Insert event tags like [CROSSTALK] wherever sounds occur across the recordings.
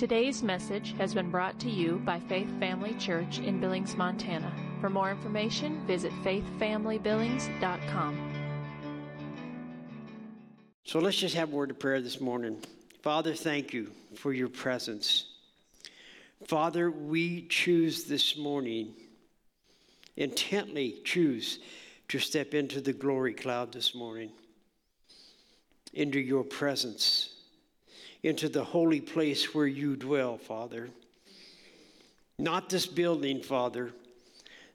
Today's message has been brought to you by Faith Family Church in Billings, Montana. For more information, visit faithfamilybillings.com. So let's just have a word of prayer this morning. Father, thank you for your presence. Father, we choose this morning, intently choose to step into the glory cloud this morning, into your presence, into the holy place where you dwell, Father. Not this building, Father.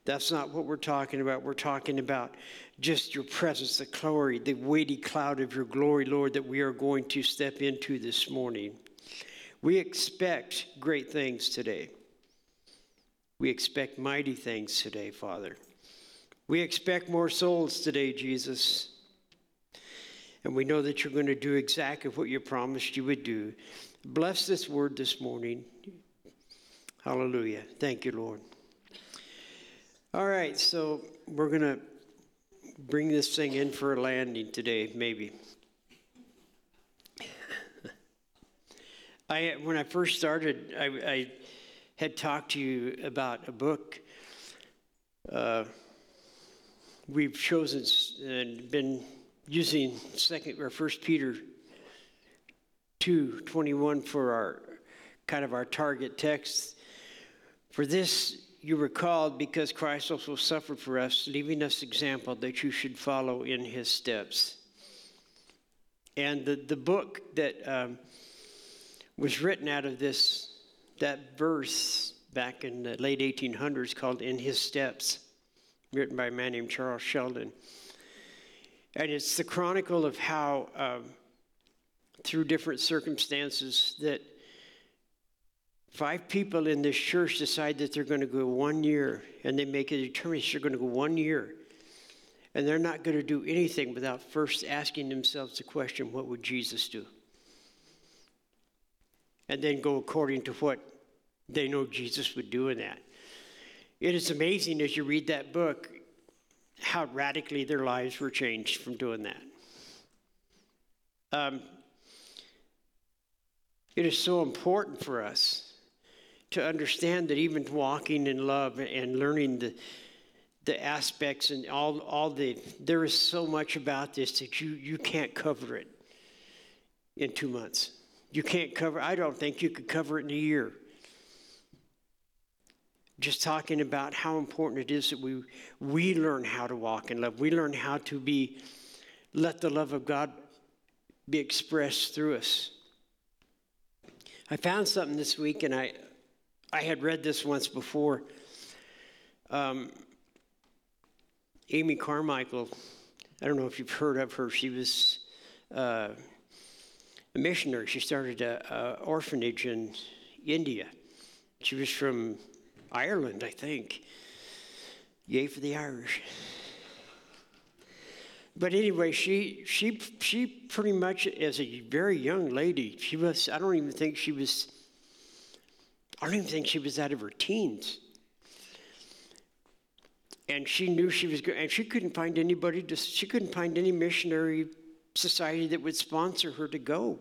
That's not what we're talking about. We're talking about just your presence, the glory, the weighty cloud of your glory, Lord, that we are going to step into this morning. We expect great things today. We expect mighty things today, Father. We expect more souls today, Jesus. And we know that you're going to do exactly what you promised you would do. Bless this word this morning. Hallelujah. Thank you, Lord. All right, so we're going to bring this thing in for a landing today, maybe. I, when I first started, I, I, had talked to you about a book. Uh, we've chosen and been using second or first Peter two twenty one for our kind of our target text. For this you were called because Christ also suffered for us, leaving us example that you should follow in his steps. And the, the book that um, was written out of this, that verse back in the late 1800s called In His Steps, written by a man named Charles Sheldon. And it's the chronicle of how, um, through different circumstances, that five people in this church decide that they're going to go one year, and they make a determination they're going to go one year. And they're not going to do anything without first asking themselves the question, what would Jesus do? and then go according to what they know Jesus would do in that. It is amazing as you read that book how radically their lives were changed from doing that. Um, it is so important for us to understand that even walking in love and learning the the aspects and all, all the there is so much about this that you you can't cover it in two months you can't cover, I don't think you could cover it in a year. Just talking about how important it is that we, we learn how to walk in love. We learn how to be, let the love of God be expressed through us. I found something this week, and I, I had read this once before. Um, Amy Carmichael, I don't know if you've heard of her. She was uh, a missionary. She started an orphanage in India. She was from Ireland, I think. Yay for the Irish. But anyway, she she she pretty much as a very young lady, she was I don't even think she was I don't even think she was out of her teens. And she knew she was and she couldn't find anybody to, she couldn't find any missionary society that would sponsor her to go.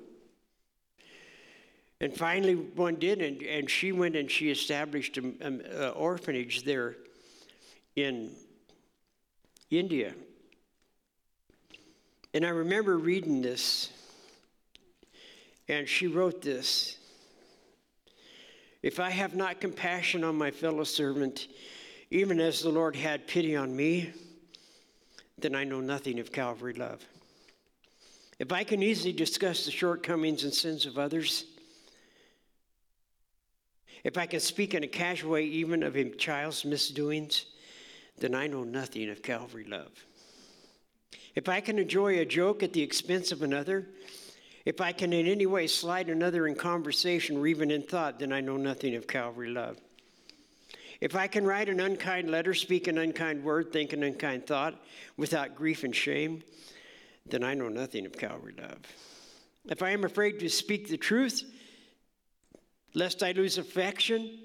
And finally, one did, and, and she went and she established an uh, orphanage there in India. And I remember reading this, and she wrote this If I have not compassion on my fellow servant, even as the Lord had pity on me, then I know nothing of Calvary love. If I can easily discuss the shortcomings and sins of others, if I can speak in a casual way even of a child's misdoings, then I know nothing of Calvary love. If I can enjoy a joke at the expense of another, if I can in any way slide another in conversation or even in thought, then I know nothing of Calvary love. If I can write an unkind letter, speak an unkind word, think an unkind thought without grief and shame, then I know nothing of Calvary love. If I am afraid to speak the truth, lest I lose affection,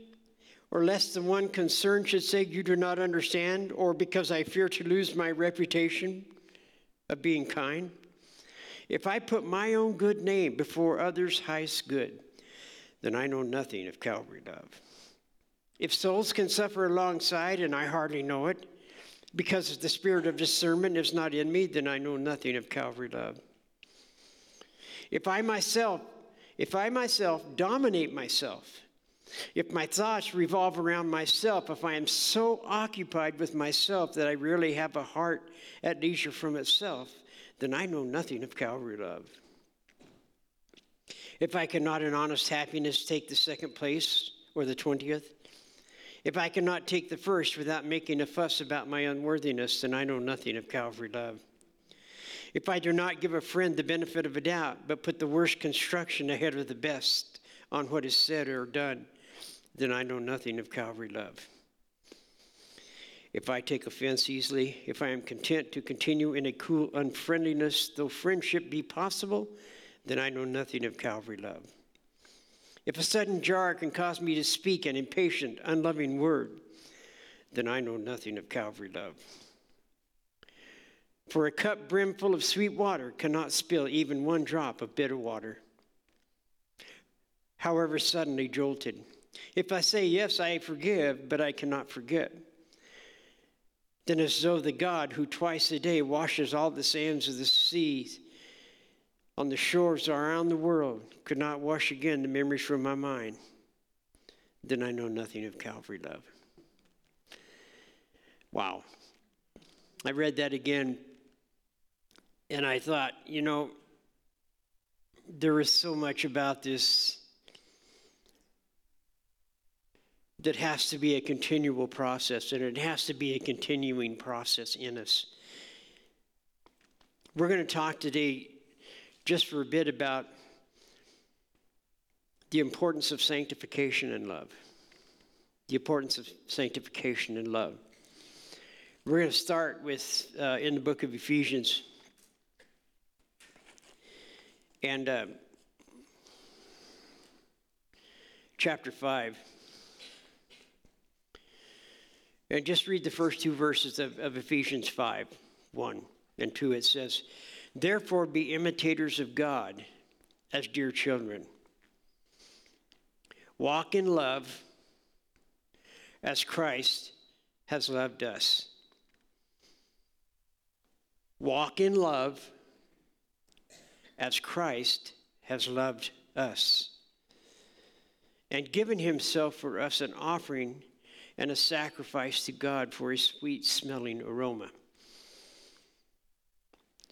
or lest the one concerned should say, You do not understand, or because I fear to lose my reputation of being kind. If I put my own good name before others' highest good, then I know nothing of Calvary love. If souls can suffer alongside and I hardly know it, because the spirit of discernment is not in me, then I know nothing of Calvary love. If I myself, if I myself dominate myself, if my thoughts revolve around myself, if I am so occupied with myself that I rarely have a heart at leisure from itself, then I know nothing of Calvary love. If I cannot in honest happiness take the second place or the 20th, if I cannot take the first without making a fuss about my unworthiness, then I know nothing of Calvary love. If I do not give a friend the benefit of a doubt, but put the worst construction ahead of the best on what is said or done, then I know nothing of Calvary love. If I take offense easily, if I am content to continue in a cool unfriendliness, though friendship be possible, then I know nothing of Calvary love. If a sudden jar can cause me to speak an impatient, unloving word, then I know nothing of Calvary love. For a cup brimful of sweet water cannot spill even one drop of bitter water. However, suddenly jolted. If I say, Yes, I forgive, but I cannot forget, then as though the God who twice a day washes all the sands of the seas on the shores around the world could not wash again the memories from my mind, then I know nothing of Calvary love. Wow. I read that again and I thought, you know, there is so much about this that has to be a continual process, and it has to be a continuing process in us. We're going to talk today just for a bit about the importance of sanctification and love. The importance of sanctification and love. We're going to start with uh, in the book of Ephesians. And uh, chapter 5. And just read the first two verses of, of Ephesians 5 1 and 2. It says, Therefore, be imitators of God as dear children. Walk in love as Christ has loved us. Walk in love as Christ has loved us and given himself for us an offering and a sacrifice to God for a sweet smelling aroma.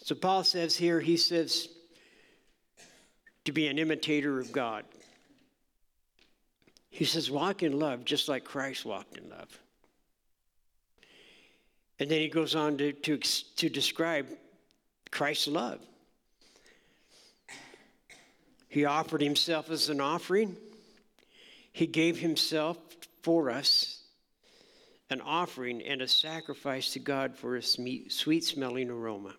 So Paul says here, he says, to be an imitator of God. He says, walk in love just like Christ walked in love. And then he goes on to, to, to describe Christ's love. He offered himself as an offering, he gave himself for us an offering and a sacrifice to God for a sweet smelling aroma.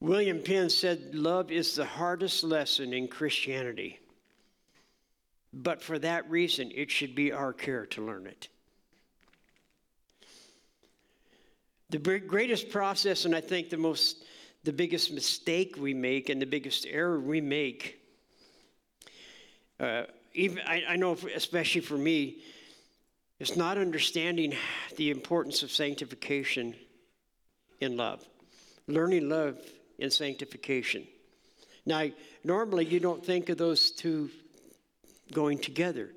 William Penn said, Love is the hardest lesson in Christianity. But for that reason, it should be our care to learn it. The greatest process, and I think the most, the biggest mistake we make and the biggest error we make, uh, even I, I know, especially for me, is not understanding the importance of sanctification in love. Learning love in sanctification. Now, normally you don't think of those two going together,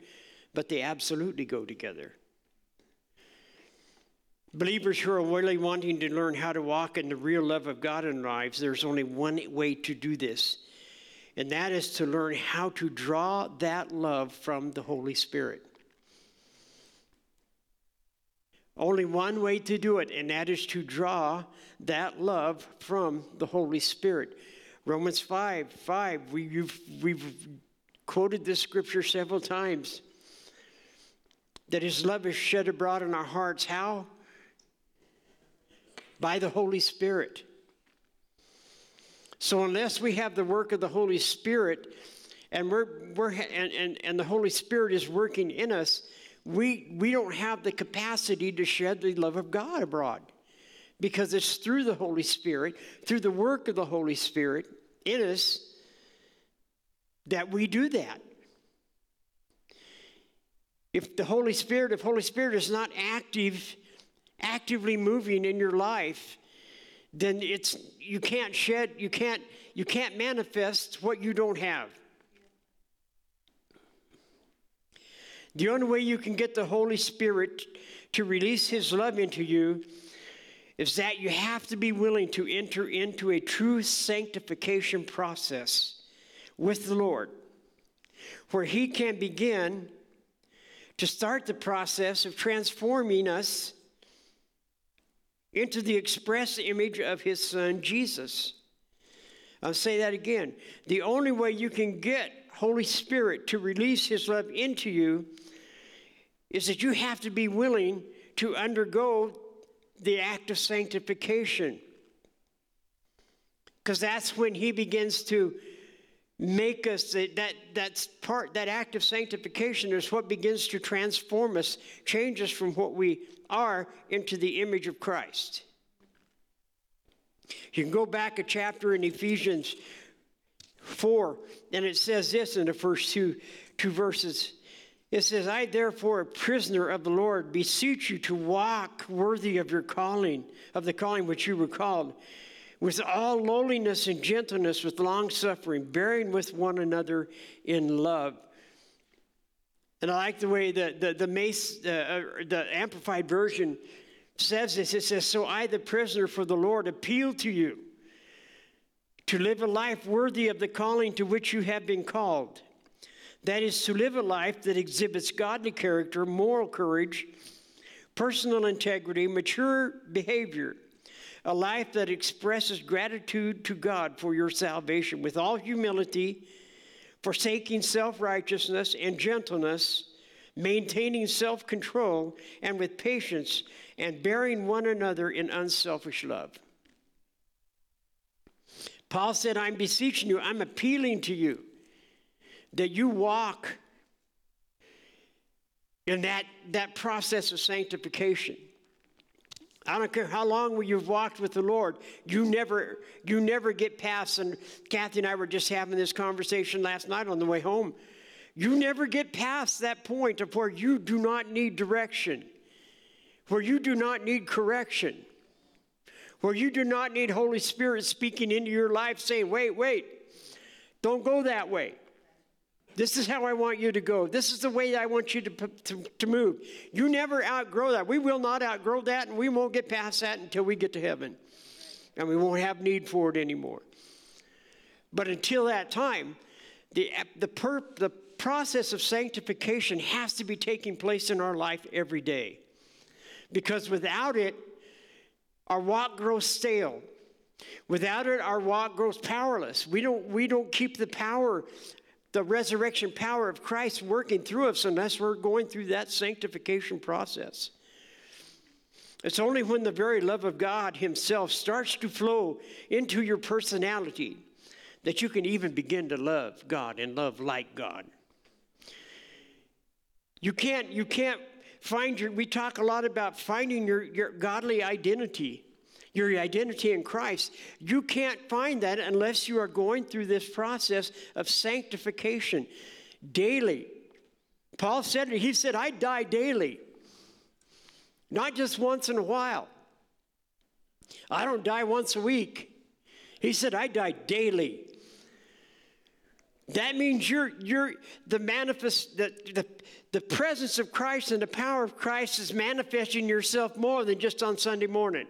but they absolutely go together. Believers who are really wanting to learn how to walk in the real love of God in lives, there's only one way to do this, and that is to learn how to draw that love from the Holy Spirit. Only one way to do it, and that is to draw that love from the Holy Spirit. Romans 5 5, we, have we've quoted this scripture several times. That his love is shed abroad in our hearts. How? By the Holy Spirit. So, unless we have the work of the Holy Spirit and, we're, we're, and, and, and the Holy Spirit is working in us, we, we don't have the capacity to shed the love of God abroad because it's through the Holy Spirit, through the work of the Holy Spirit in us, that we do that. If the Holy Spirit, if Holy Spirit is not active, actively moving in your life, then it's you can't shed, you can't, you can't manifest what you don't have. The only way you can get the Holy Spirit to release His love into you is that you have to be willing to enter into a true sanctification process with the Lord, where He can begin to start the process of transforming us into the express image of His Son, Jesus. I'll say that again. The only way you can get Holy Spirit to release His love into you is that you have to be willing to undergo the act of sanctification. Because that's when he begins to make us that that's part that act of sanctification is what begins to transform us change us from what we are into the image of christ you can go back a chapter in ephesians 4 and it says this in the first two two verses it says, I, therefore, a prisoner of the Lord, beseech you to walk worthy of your calling, of the calling which you were called, with all lowliness and gentleness, with long suffering, bearing with one another in love. And I like the way the, the, the, Mace, uh, uh, the Amplified Version says this. It says, So I, the prisoner for the Lord, appeal to you to live a life worthy of the calling to which you have been called that is, to live a life that exhibits godly character, moral courage, personal integrity, mature behavior, a life that expresses gratitude to God for your salvation with all humility, forsaking self righteousness and gentleness, maintaining self control, and with patience, and bearing one another in unselfish love. Paul said, I'm beseeching you, I'm appealing to you that you walk in that, that process of sanctification. I don't care how long you've walked with the Lord, you never, you never get past. And Kathy and I were just having this conversation last night on the way home. You never get past that point of where you do not need direction, where you do not need correction, where you do not need Holy Spirit speaking into your life saying, wait, wait, don't go that way. This is how I want you to go. This is the way I want you to, to, to move. You never outgrow that. We will not outgrow that, and we won't get past that until we get to heaven. And we won't have need for it anymore. But until that time, the, the, per, the process of sanctification has to be taking place in our life every day. Because without it, our walk grows stale. Without it, our walk grows powerless. We don't, we don't keep the power the resurrection power of Christ working through us unless we're going through that sanctification process. It's only when the very love of God Himself starts to flow into your personality that you can even begin to love God and love like God. You can't, you can't find your, we talk a lot about finding your, your godly identity your identity in Christ, you can't find that unless you are going through this process of sanctification daily. Paul said he said, I die daily, not just once in a while. I don't die once a week. He said, I die daily. That means you're, you're the manifest, the, the, the presence of Christ and the power of Christ is manifesting yourself more than just on Sunday morning.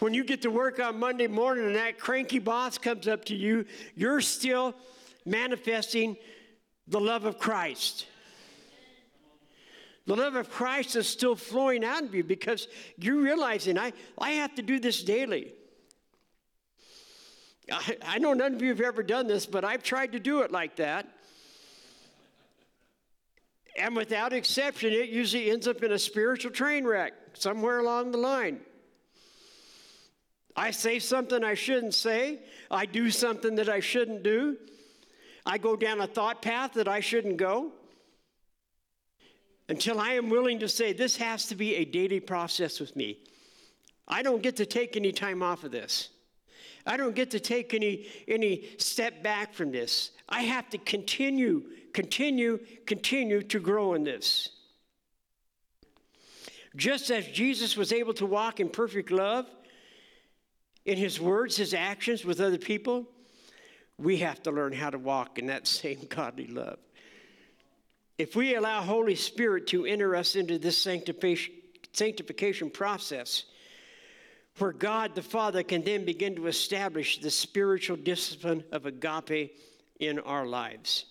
When you get to work on Monday morning and that cranky boss comes up to you, you're still manifesting the love of Christ. The love of Christ is still flowing out of you because you're realizing I, I have to do this daily. I, I know none of you have ever done this, but I've tried to do it like that. And without exception, it usually ends up in a spiritual train wreck somewhere along the line. I say something I shouldn't say. I do something that I shouldn't do. I go down a thought path that I shouldn't go. Until I am willing to say, this has to be a daily process with me. I don't get to take any time off of this. I don't get to take any, any step back from this. I have to continue, continue, continue to grow in this. Just as Jesus was able to walk in perfect love in his words, his actions with other people, we have to learn how to walk in that [LAUGHS] same godly love. If we allow Holy Spirit to enter us into this sanctification, process, where God the Father can then begin to establish the spiritual discipline of agape in our lives.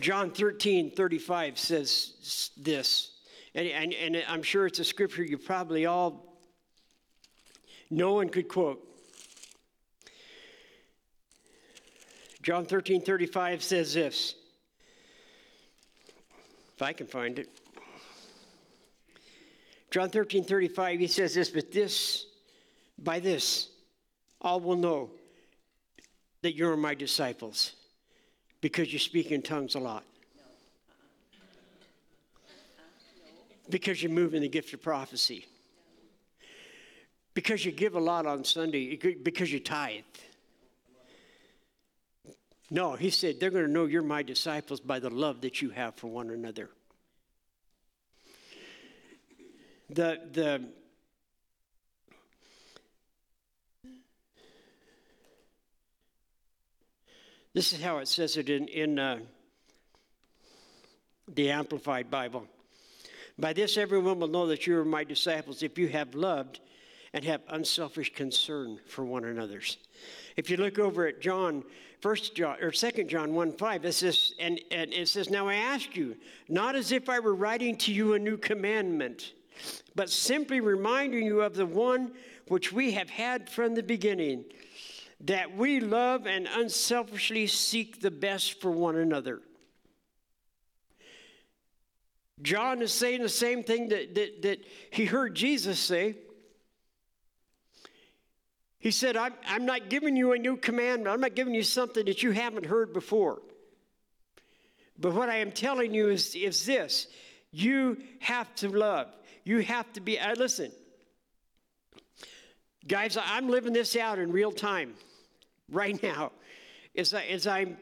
John 13, 35 says this, and, and, and I'm sure it's a scripture you probably all know one could quote. John 13, 35 says this, if I can find it. John 13, 35, he says this, but this, by this, all will know that you're my disciples because you speak in tongues a lot. Because you move in the gift of prophecy. Because you give a lot on Sunday. Because you tithe. No, he said, they're going to know you're my disciples by the love that you have for one another. the the this is how it says it in in uh, the Amplified Bible. By this, everyone will know that you are my disciples if you have loved and have unselfish concern for one another's. If you look over at John, First John or Second John one five, it says, and, and it says, "Now I ask you, not as if I were writing to you a new commandment." but simply reminding you of the one which we have had from the beginning that we love and unselfishly seek the best for one another. John is saying the same thing that, that, that he heard Jesus say. He said, I'm, I'm not giving you a new commandment. I'm not giving you something that you haven't heard before. But what I am telling you is, is this you have to love. You have to be, uh, listen, guys, I'm living this out in real time [LAUGHS] right now. As, I, as, i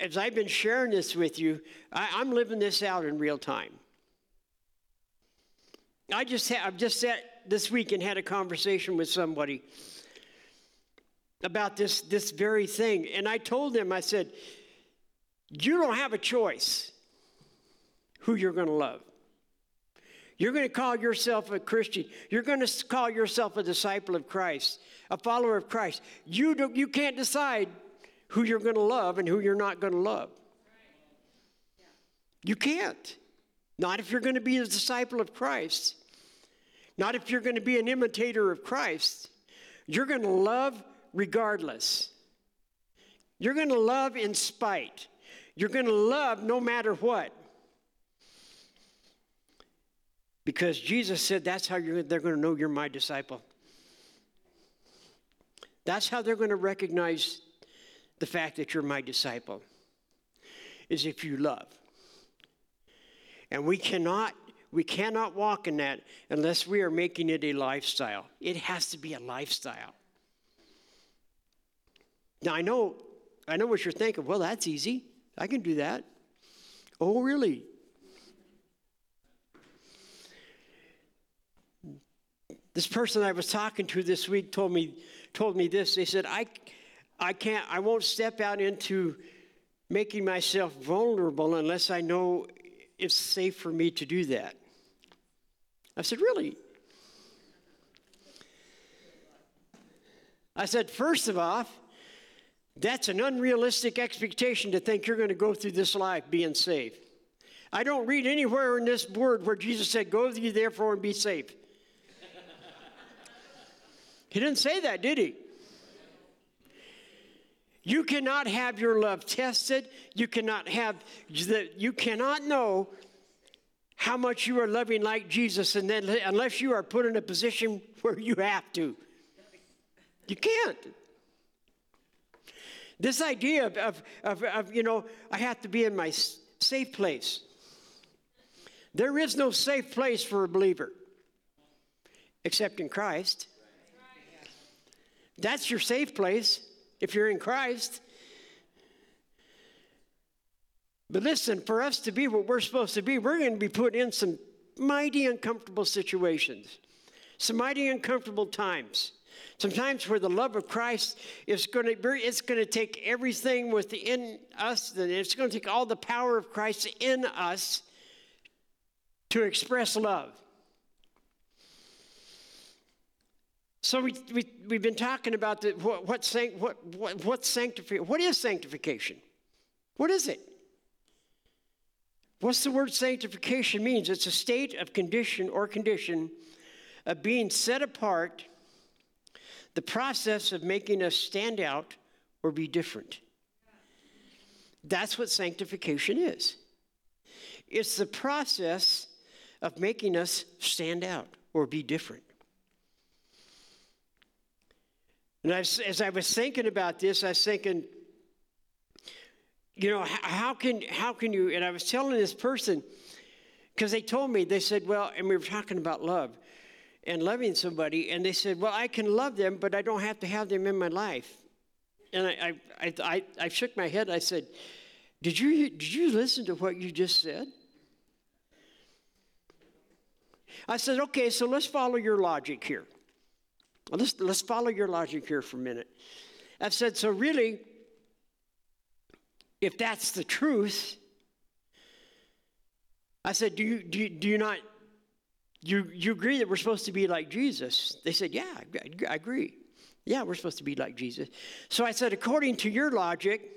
as I've been sharing this with you, I, I'm living this out in real time. I just ha- I've just sat this week and had a conversation with somebody about this, this very thing. And I told them, I said, you don't have a choice who you're going to love. You're going to call yourself a Christian. You're going to call yourself a disciple of Christ, a follower of Christ. You, do, you can't decide who you're going to love and who you're not going to love. You can't. Not if you're going to be a disciple of Christ. Not if you're going to be an imitator of Christ. You're going to love regardless. You're going to love in spite. You're going to love no matter what. Because Jesus said that's how they're going to know you're my disciple. That's how they're going to recognize the fact that you're my disciple, is if you love. And we cannot we cannot walk in that unless we are making it a lifestyle. It has to be a lifestyle. Now I know I know what you're thinking. Well, that's easy. I can do that. Oh, really? This person I was talking to this week told me, told me this. They said, I, I can't, I won't step out into making myself vulnerable unless I know it's safe for me to do that. I said, Really? I said, First of all, that's an unrealistic expectation to think you're going to go through this life being safe. I don't read anywhere in this word where Jesus said, Go ye therefore and be safe. He didn't say that, did he? You cannot have your love tested. You cannot have that. You cannot know how much you are loving like Jesus, and then unless you are put in a position where you have to, you can't. This idea of, of, of, you know, I have to be in my safe place. There is no safe place for a believer except in Christ. That's your safe place if you're in Christ. But listen, for us to be what we're supposed to be, we're going to be put in some mighty uncomfortable situations, some mighty uncomfortable times. Sometimes where the love of Christ is going to it's going to take everything within us, and it's going to take all the power of Christ in us to express love. So we, we, we've been talking about the, what, what, what, what, what sanctification, what is sanctification? What is it? What's the word sanctification means? It's a state of condition or condition of being set apart, the process of making us stand out or be different. That's what sanctification is. It's the process of making us stand out or be different. And as, as I was thinking about this, I was thinking, you know, how can, how can you, and I was telling this person, because they told me, they said, well, and we were talking about love and loving somebody, and they said, well, I can love them, but I don't have to have them in my life. And I, I, I, I shook my head. I said, did you, did you listen to what you just said? I said, okay, so let's follow your logic here. Let's, let's follow your logic here for a minute. I said, so really, if that's the truth, I said, do you, do you, do you not, you, you agree that we're supposed to be like Jesus? They said, yeah, I agree. Yeah, we're supposed to be like Jesus. So I said, according to your logic,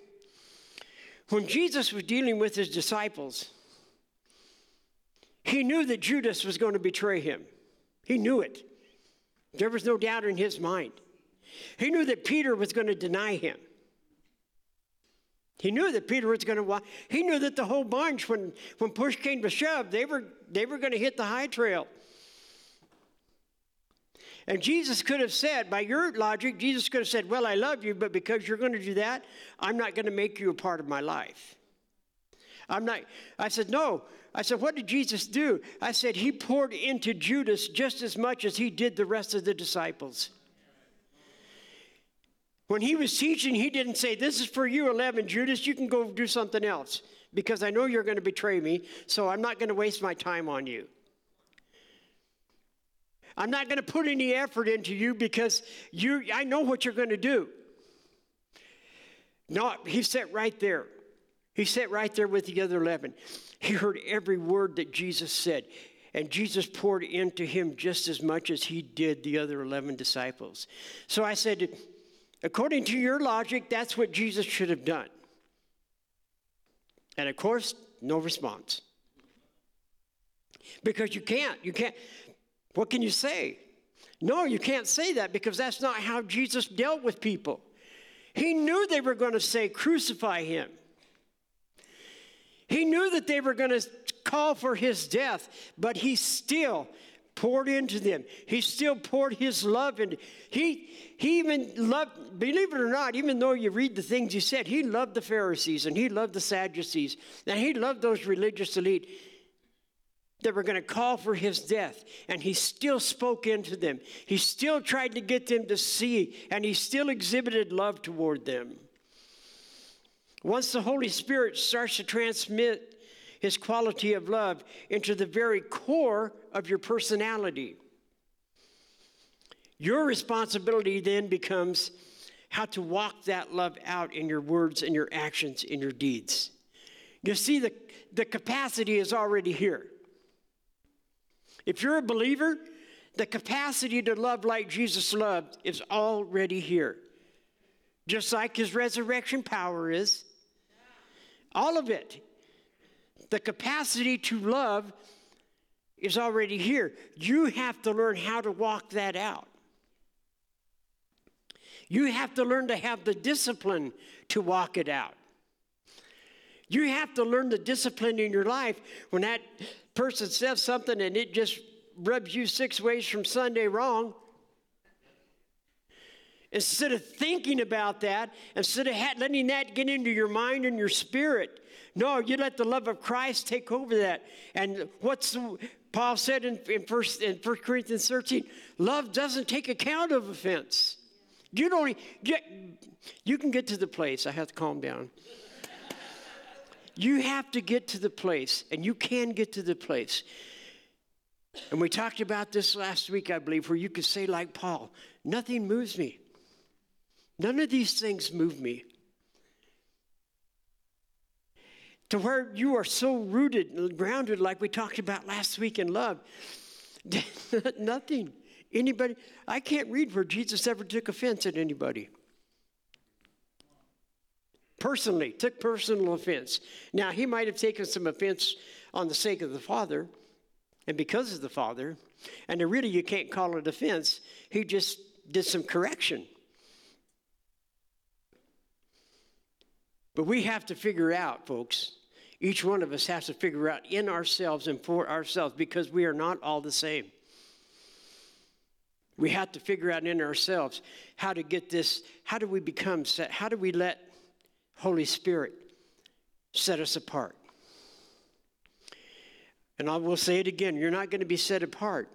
when Jesus was dealing with his disciples, he knew that Judas was going to betray him. He knew it. There was no doubt in his mind. He knew that Peter was going to deny him. He knew that Peter was going to He knew that the whole bunch, when, when push came to shove, they were, they were going to hit the high trail. And Jesus could have said, by your logic, Jesus could have said, Well, I love you, but because you're going to do that, I'm not going to make you a part of my life. I'm not, I said, No, I said, What did Jesus do? I said, He poured into Judas just as much as he did the rest of the disciples. When he was teaching, he didn't say, This is for you, 11, Judas, you can go do something else because I know you're going to betray me, so I'm not going to waste my time on you. I'm not going to put any effort into you because you, I know what you're going to do. No, he sat right there. He sat right there with the other 11. He heard every word that Jesus said. And Jesus poured into him just as much as he did the other 11 disciples. So I said, according to your logic, that's what Jesus should have done. And of course, no response. Because you can't. You can't. What can you say? No, you can't say that because that's not how Jesus dealt with people. He knew they were going to say, Crucify him. He knew that they were going to call for his death, but he still poured into them. He still poured his love into he he even loved, believe it or not, even though you read the things he said, he loved the Pharisees and he loved the Sadducees, and he loved those religious elite that were going to call for his death. And he still spoke into them. He still tried to get them to see, and he still exhibited love toward them. Once the Holy Spirit starts to transmit his quality of love into the very core of your personality, your responsibility then becomes how to walk that love out in your words and your actions, in your deeds. You see, the, the capacity is already here. If you're a believer, the capacity to love like Jesus loved is already here. Just like his resurrection power is, all of it. The capacity to love is already here. You have to learn how to walk that out. You have to learn to have the discipline to walk it out. You have to learn the discipline in your life when that person says something and it just rubs you six ways from Sunday wrong. Instead of thinking about that, instead of letting that get into your mind and your spirit, no, you let the love of Christ take over that. And what's the, Paul said in, in, first, in 1 Corinthians 13 love doesn't take account of offense. You don't get, you can get to the place. I have to calm down. you have to get to the place, and you can get to the place. And we talked about this last week, I believe, where you could say, like Paul, nothing moves me. None of these things move me. To where you are so rooted and grounded, like we talked about last week in love. [LAUGHS] Nothing. Anybody, I can't read where Jesus ever took offense at anybody. Personally, took personal offense. Now, he might have taken some offense on the sake of the Father and because of the Father, and really you can't call it offense. He just did some correction. But we have to figure out, folks, each one of us has to figure out in ourselves and for ourselves because we are not all the same. We have to figure out in ourselves how to get this, how do we become set, how do we let Holy Spirit set us apart? And I will say it again you're not going to be set apart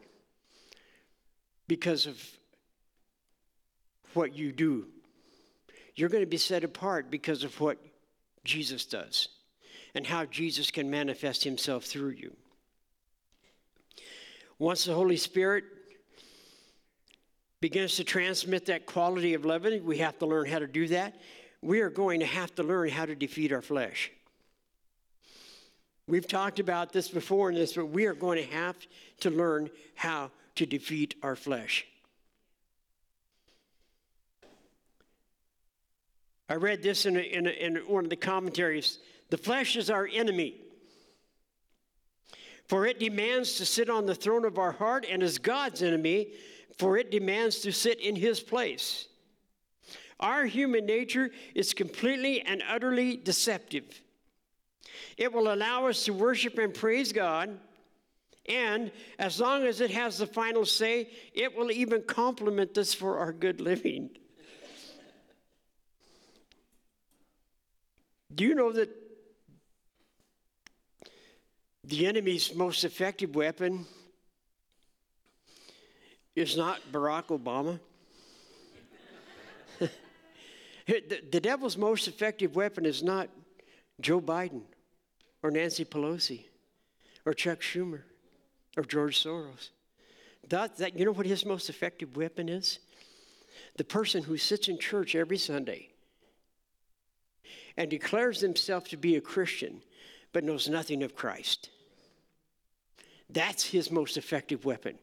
because of what you do. You're going to be set apart because of what Jesus does and how Jesus can manifest himself through you. Once the Holy Spirit begins to transmit that quality of loving, we have to learn how to do that. We are going to have to learn how to defeat our flesh. We've talked about this before in this, but we are going to have to learn how to defeat our flesh. I read this in, a, in, a, in one of the commentaries. The flesh is our enemy, for it demands to sit on the throne of our heart, and is God's enemy, for it demands to sit in his place. Our human nature is completely and utterly deceptive. It will allow us to worship and praise God, and as long as it has the final say, it will even compliment us for our good living. [LAUGHS] Do you know that the enemy's most effective weapon is not Barack Obama? [LAUGHS] the, the devil's most effective weapon is not Joe Biden or Nancy Pelosi or Chuck Schumer or George Soros. That, that, you know what his most effective weapon is? The person who sits in church every Sunday and declares himself to be a Christian, but knows nothing of Christ. That's his most effective weapon.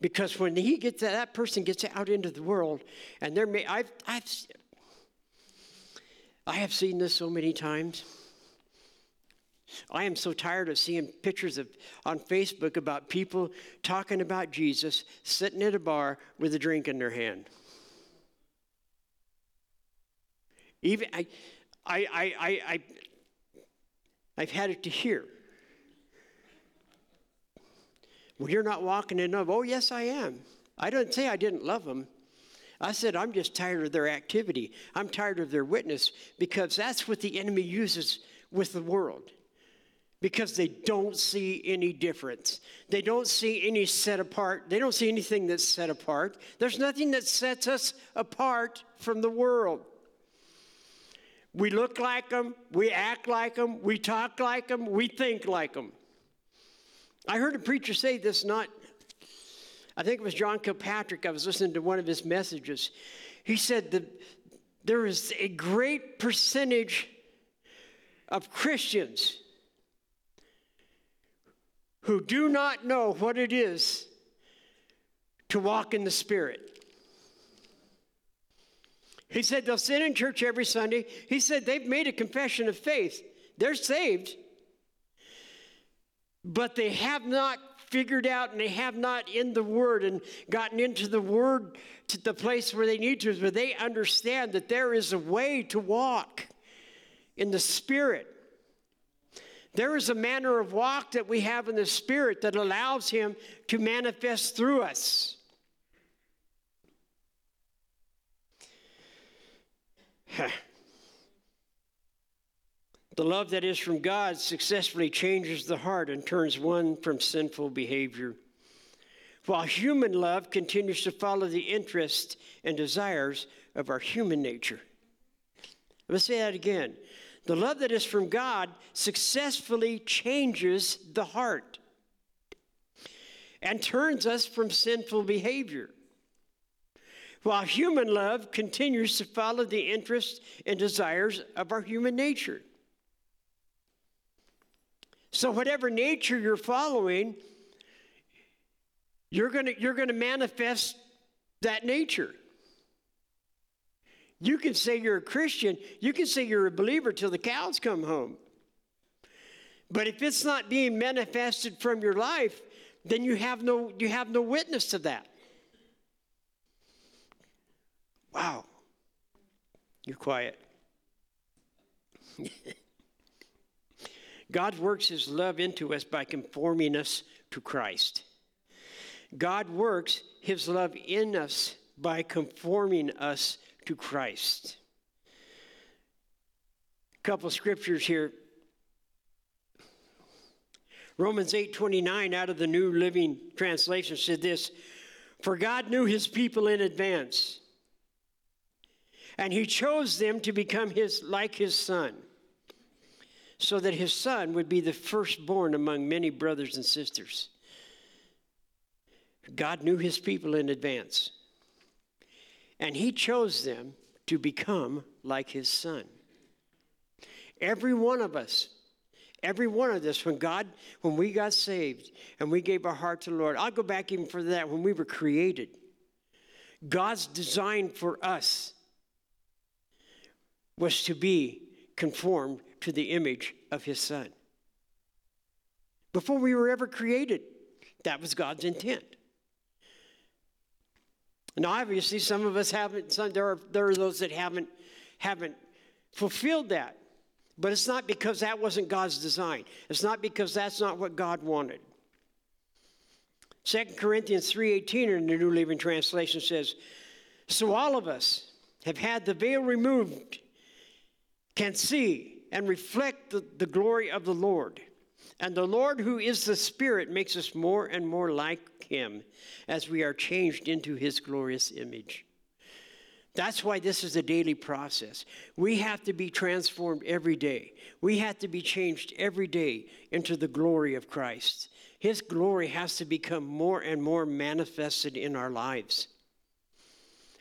Because when he gets that person gets out into the world, and there may I've I've I have seen this so many times. I am so tired of seeing pictures of on Facebook about people talking about Jesus sitting at a bar with a drink in their hand. Even I, I, I, I, I I've had it to hear. Well, you're not walking in love. Oh, yes, I am. I didn't say I didn't love them. I said, I'm just tired of their activity. I'm tired of their witness because that's what the enemy uses with the world. Because they don't see any difference. They don't see any set apart. They don't see anything that's set apart. There's nothing that sets us apart from the world. We look like them, we act like them, we talk like them, we think like them. I heard a preacher say this not, I think it was John Kilpatrick. I was listening to one of his messages. He said that there is a great percentage of Christians who do not know what it is to walk in the Spirit. He said they'll sit in church every Sunday. He said they've made a confession of faith. They're saved, but they have not figured out and they have not in the Word and gotten into the Word to the place where they need to, where they understand that there is a way to walk in the Spirit. There is a manner of walk that we have in the Spirit that allows Him to manifest through us. The love that is from God successfully changes the heart and turns one from sinful behavior. while human love continues to follow the interests and desires of our human nature. Let's say that again. The love that is from God successfully changes the heart and turns us from sinful behavior. While human love continues to follow the interests and desires of our human nature. So, whatever nature you're following, you're going you're going to manifest that nature. You can say you're a Christian, you can say you're a believer till the cows come home. But if it's not being manifested from your life, then you have no you have no witness to that. Wow. You're quiet. [LAUGHS] God works his love into us by conforming us to Christ. God works his love in us by conforming us to Christ. A couple scriptures here. Romans 8:29 out of the New Living Translation said this, "For God knew his people in advance, and he chose them to become his like his son, so that his son would be the firstborn among many brothers and sisters." God knew his people in advance, and he chose them to become like his son. Every one of us Every one of us, when God, when we got saved and we gave our heart to the Lord, I'll go back even further that when we were created. God's design for us was to be conformed to the image of his son. Before we were ever created, that was God's intent. Now, obviously, some of us haven't, some, there, are, there are those that haven't, haven't fulfilled that. But it's not because that wasn't God's design. It's not because that's not what God wanted. 2 Corinthians 3:18 in the New Living Translation says, "So all of us have had the veil removed, can see and reflect the, the glory of the Lord. And the Lord, who is the Spirit, makes us more and more like Him as we are changed into His glorious image. That's why this is a daily process. We have to be transformed every day. We have to be changed every day into the glory of Christ. His glory has to become more and more manifested in our lives.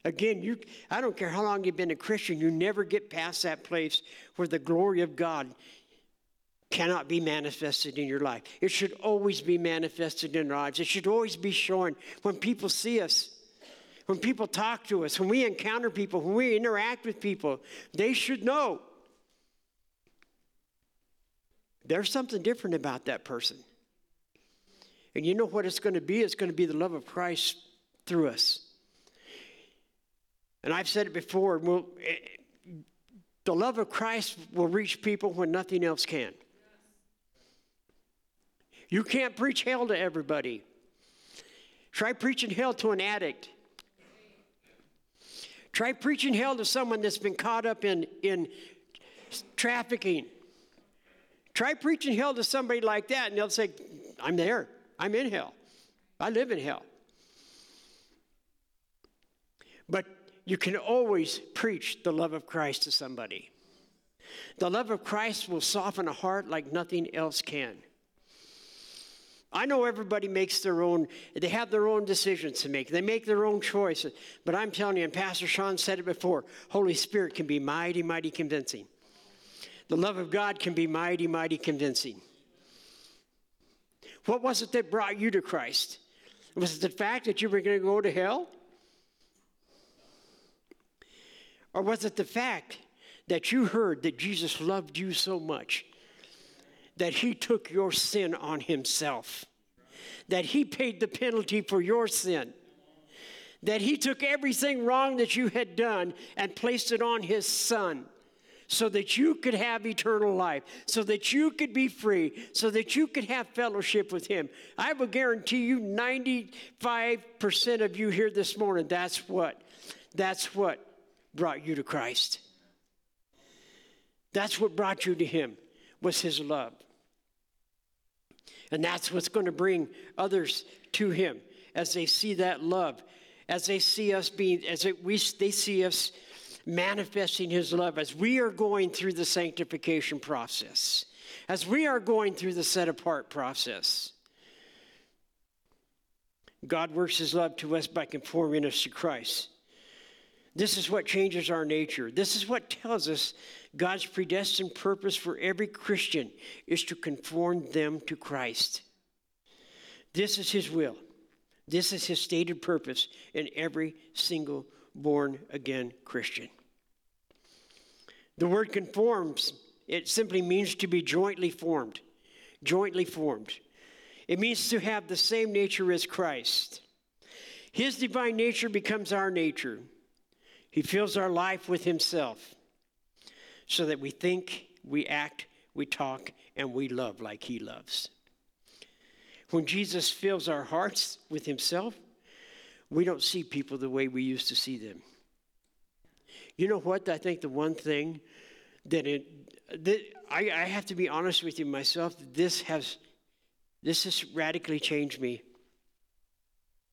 Again, you, I don't care how long you've been a Christian, you never get past that place where the glory of God cannot be manifested in your life. It should always be manifested in our lives. It should always be shown when people see us when people talk to us, when we encounter people, when we interact with people, they should know there's something different about that person. And you know what it's going to be? It's going to be the love of Christ through us. And I've said it before, we'll, eh, the love of Christ will reach people when nothing else can. You can't preach hell to everybody. Try preaching hell to an addict. Try preaching hell to someone that's been caught up in, in trafficking. Try preaching hell to somebody like that, and they'll say, I'm there. I'm in hell. I live in hell. But you can always preach the love of Christ to somebody. The love of Christ will soften a heart like nothing else can. I know everybody makes their own, they have their own decisions to make. They make their own choices. But I'm telling you, and Pastor Sean said it before Holy Spirit can be mighty, mighty convincing. The love of God can be mighty, mighty convincing. What was it that brought you to Christ? Was it the fact that you were going to go to hell? Or was it the fact that you heard that Jesus loved you so much that he took your sin on himself, that he paid the penalty for your sin, that he took everything wrong that you had done and placed it on his son so that you could have eternal life, so that you could be free, so that you could have fellowship with Him. I will guarantee you 95% of you here this morning, that's what, that's what brought you to Christ. That's what brought you to Him, was His love. And that's what's going to bring others to Him. as they see that love, as they see us being, as it, we, they see us manifesting His love, as we are going through the sanctification process, as we are going through the set apart process. God works His love to us by conforming us to Christ. This is what changes our nature. This is what tells us God's predestined purpose for every Christian is to conform them to Christ. This is His will. This is His stated purpose in every single born again Christian. The word conforms, it simply means to be jointly formed. Jointly formed. It means to have the same nature as Christ. His divine nature becomes our nature. He fills our life with Himself so that we think, we act, we talk, and we love like He loves. When Jesus fills our hearts with Himself, we don't see people the way we used to see them. You know what? I think the one thing that it, that I, I have to be honest with you myself. This has, this has radically changed me.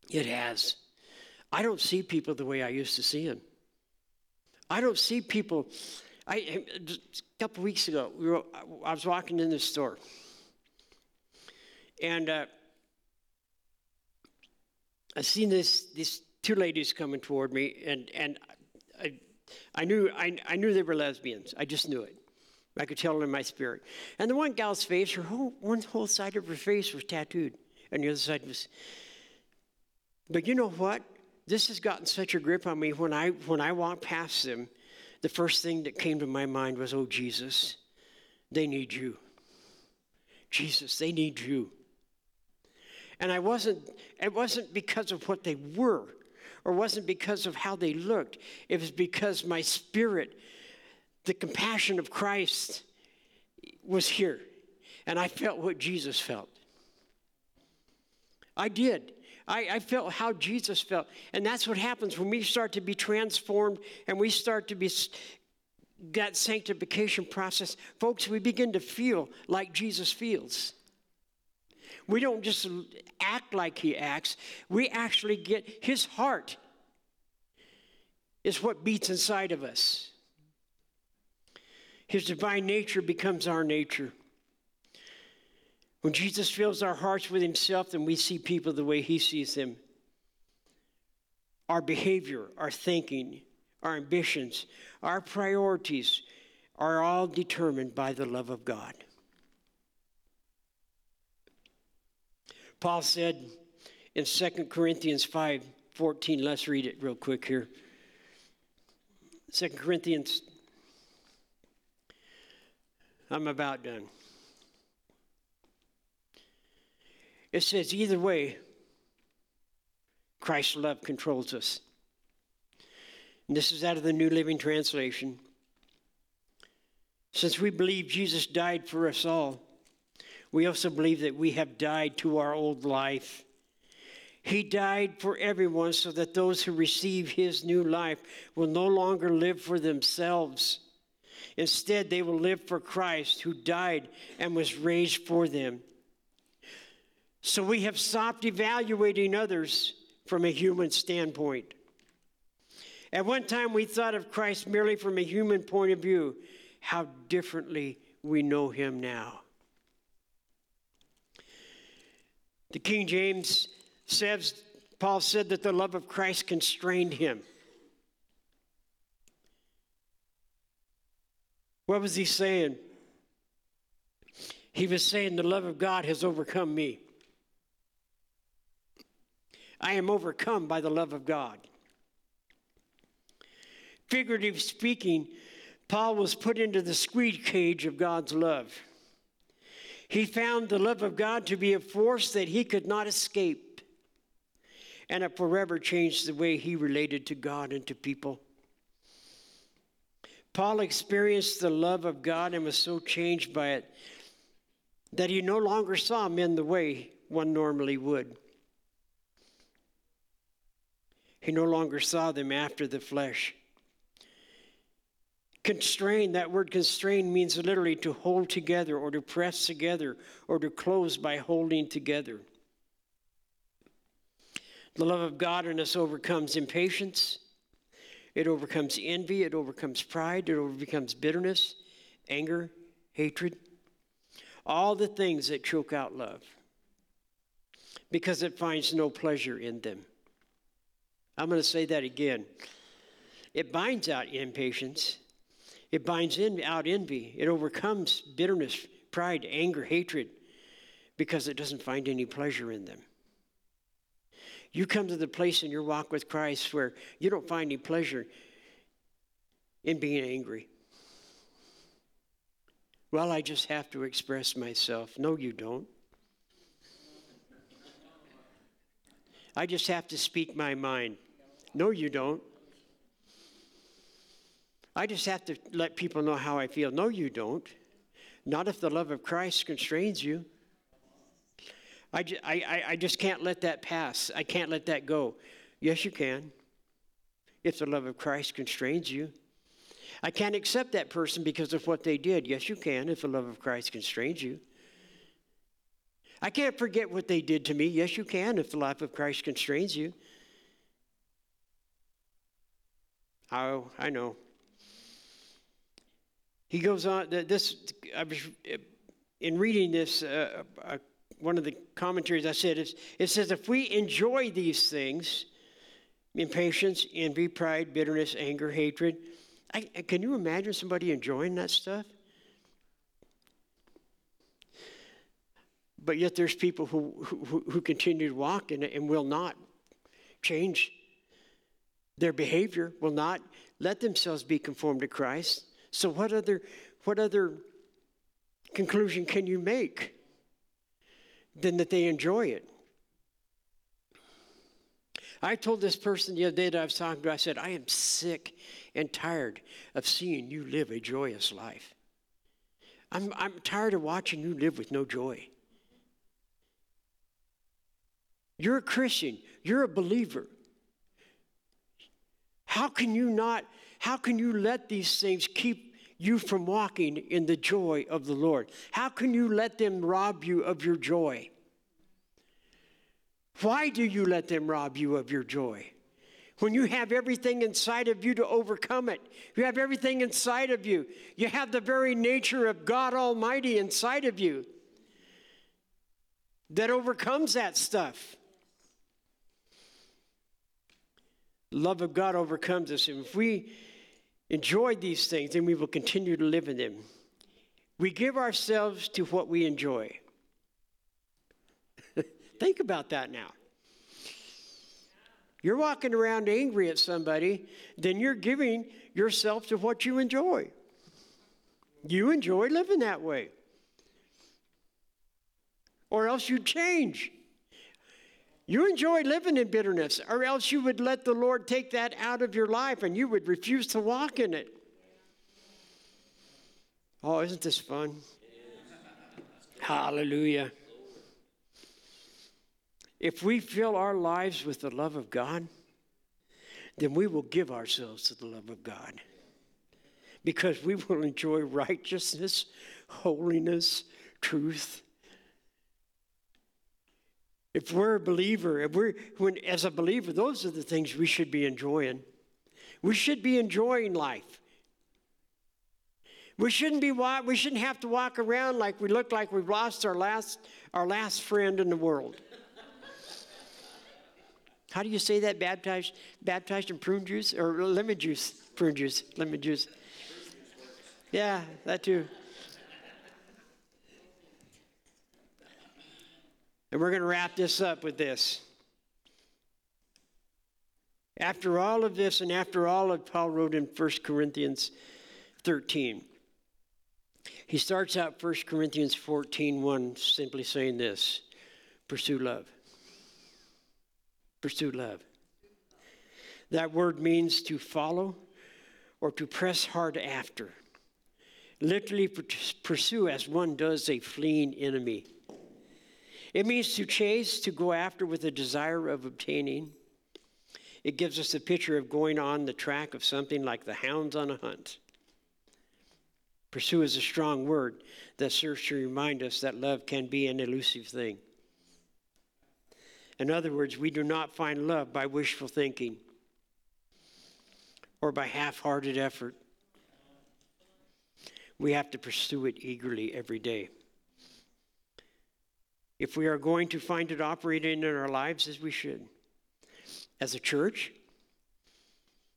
It has. I don't see people the way I used to see them. I don't see people. I a couple weeks ago, we were, I was walking in the store, and uh, I seen this these two ladies coming toward me, and and I, I knew I, I knew they were lesbians. I just knew it. I could tell it in my spirit. And the one gal's face, her whole one whole side of her face was tattooed, and the other side was. But you know what? This has gotten such a grip on me when I when I walked past them, the first thing that came to my mind was, "Oh Jesus, they need you. Jesus, they need you." And I wasn't it wasn't because of what they were or wasn't because of how they looked. It was because my spirit, the compassion of Christ was here. And I felt what Jesus felt. I did. I, I, felt how Jesus felt. And that's what happens when we start to be transformed and we start to be that sanctification process. Folks, we begin to feel like Jesus feels. We don't just act like he acts, we actually get his heart is what beats inside of us. His divine nature becomes our nature. When Jesus fills our hearts with Himself, then we see people the way He sees them. Our behavior, our thinking, our ambitions, our priorities are all determined by the love of God. Paul said in 2 Corinthians 5 14, let's read it real quick here. 2 Corinthians, I'm about done. It says, either way, Christ's love controls us. And this is out of the New Living Translation. Since we believe Jesus died for us all, we also believe that we have died to our old life. He died for everyone so that those who receive his new life will no longer live for themselves. Instead, they will live for Christ who died and was raised for them. So we have stopped evaluating others from a human standpoint. At one time, we thought of Christ merely from a human point of view. How differently we know him now. The King James says, Paul said that the love of Christ constrained him. What was he saying? He was saying, The love of God has overcome me. I am overcome by the love of God. Figuratively speaking, Paul was put into the squeeze cage of God's love. He found the love of God to be a force that he could not escape, and it forever changed the way he related to God and to people. Paul experienced the love of God and was so changed by it that he no longer saw men the way one normally would. He no longer saw them after the flesh. Constrain, that word constrain means literally to hold together or to press together or to close by holding together. The love of God in us overcomes impatience. It overcomes envy. It overcomes pride. It overcomes bitterness, anger, hatred. All the things that choke out love because it finds no pleasure in them. I'm going to say that again. It binds out impatience. It binds in, out envy. It overcomes bitterness, pride, anger, hatred because it doesn't find any pleasure in them. You come to the place in your walk with Christ where you don't find any pleasure in being angry. Well, I just have to express myself. No, you don't. I just have to speak my mind. No, you don't. I just have to let people know how I feel. No, you don't. Not if the love of Christ constrains you. I, I, I just can't let that pass. I can't let that go. Yes, you can. If the love of Christ constrains you. I can't accept that person because of what they did. Yes, you can if the love of Christ constrains you. I can't forget what they did to me. Yes, you can if the life of Christ constrains you. Oh, I know. He goes on. This I was in reading this. Uh, uh, one of the commentaries I said is it says if we enjoy these things, impatience, envy, pride, bitterness, anger, hatred. I, can you imagine somebody enjoying that stuff? But yet there's people who, who, who continue to walk it and will not change their behavior, will not let themselves be conformed to Christ. So what other what other conclusion can you make than that they enjoy it? I told this person the other day that I was talking to, I said, I am sick and tired of seeing you live a joyous life. I'm, I'm tired of watching you live with no joy. You're a Christian, you're a believer. How can you not, how can you let these things keep you from walking in the joy of the Lord? How can you let them rob you of your joy? Why do you let them rob you of your joy? When you have everything inside of you to overcome it, you have everything inside of you. You have the very nature of God Almighty inside of you that overcomes that stuff. Love of God overcomes us. And if we enjoy these things, then we will continue to live in them. We give ourselves to what we enjoy. [LAUGHS] Think about that now. You're walking around angry at somebody, then you're giving yourself to what you enjoy. You enjoy living that way. Or else you'd change. You enjoy living in bitterness, or else you would let the Lord take that out of your life and you would refuse to walk in it. Oh, isn't this fun? Hallelujah. If we fill our lives with the love of God, then we will give ourselves to the love of God. Because we will enjoy [LAUGHS] righteousness, holiness, truth, if we're a believer, if we're when, as a believer, those are the things we should be enjoying. We should be enjoying life. We shouldn't be we shouldn't have to walk around like we look like we've lost our last our last friend in the world. How do you say that? Baptized, baptized in prune juice or lemon juice? Prune juice, lemon juice. Yeah, that too. And we're going to wrap this up with this. After all of this, and after all of Paul wrote in 1 Corinthians 13, he starts out 1 Corinthians 14 1 simply saying this pursue love. Pursue love. That word means to follow or to press hard after. Literally, pursue as one does a fleeing enemy. It means to chase, to go after with a desire of obtaining. It gives us a picture of going on the track of something like the hounds on a hunt. Pursue is a strong word that serves to remind us that love can be an elusive thing. In other words, we do not find love by wishful thinking or by half hearted effort. We have to pursue it eagerly every day. If we are going to find it operating in our lives as we should, as a church,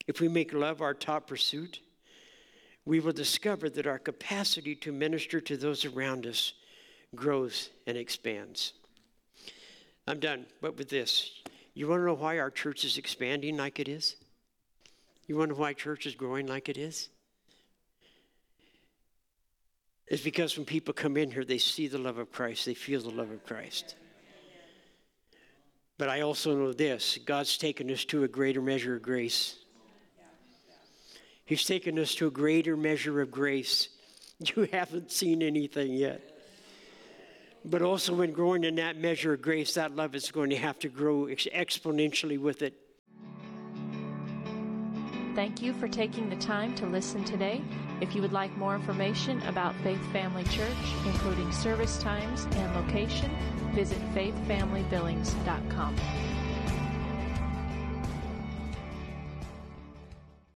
if we make love our top pursuit, we will discover that our capacity to minister to those around us grows and expands. I'm done, but with this. You want to know why our church is expanding like it is? You wonder why church is growing like it is? It's because when people come in here, they see the love of Christ, they feel the love of Christ. But I also know this God's taken us to a greater measure of grace. He's taken us to a greater measure of grace. [LAUGHS] You haven't seen anything yet. But also, when growing in that measure of grace, that love is going to have to grow exponentially with it. Thank you for taking the time to listen today. If you would like more information about Faith Family Church, including service times and location, visit faithfamilybillings.com.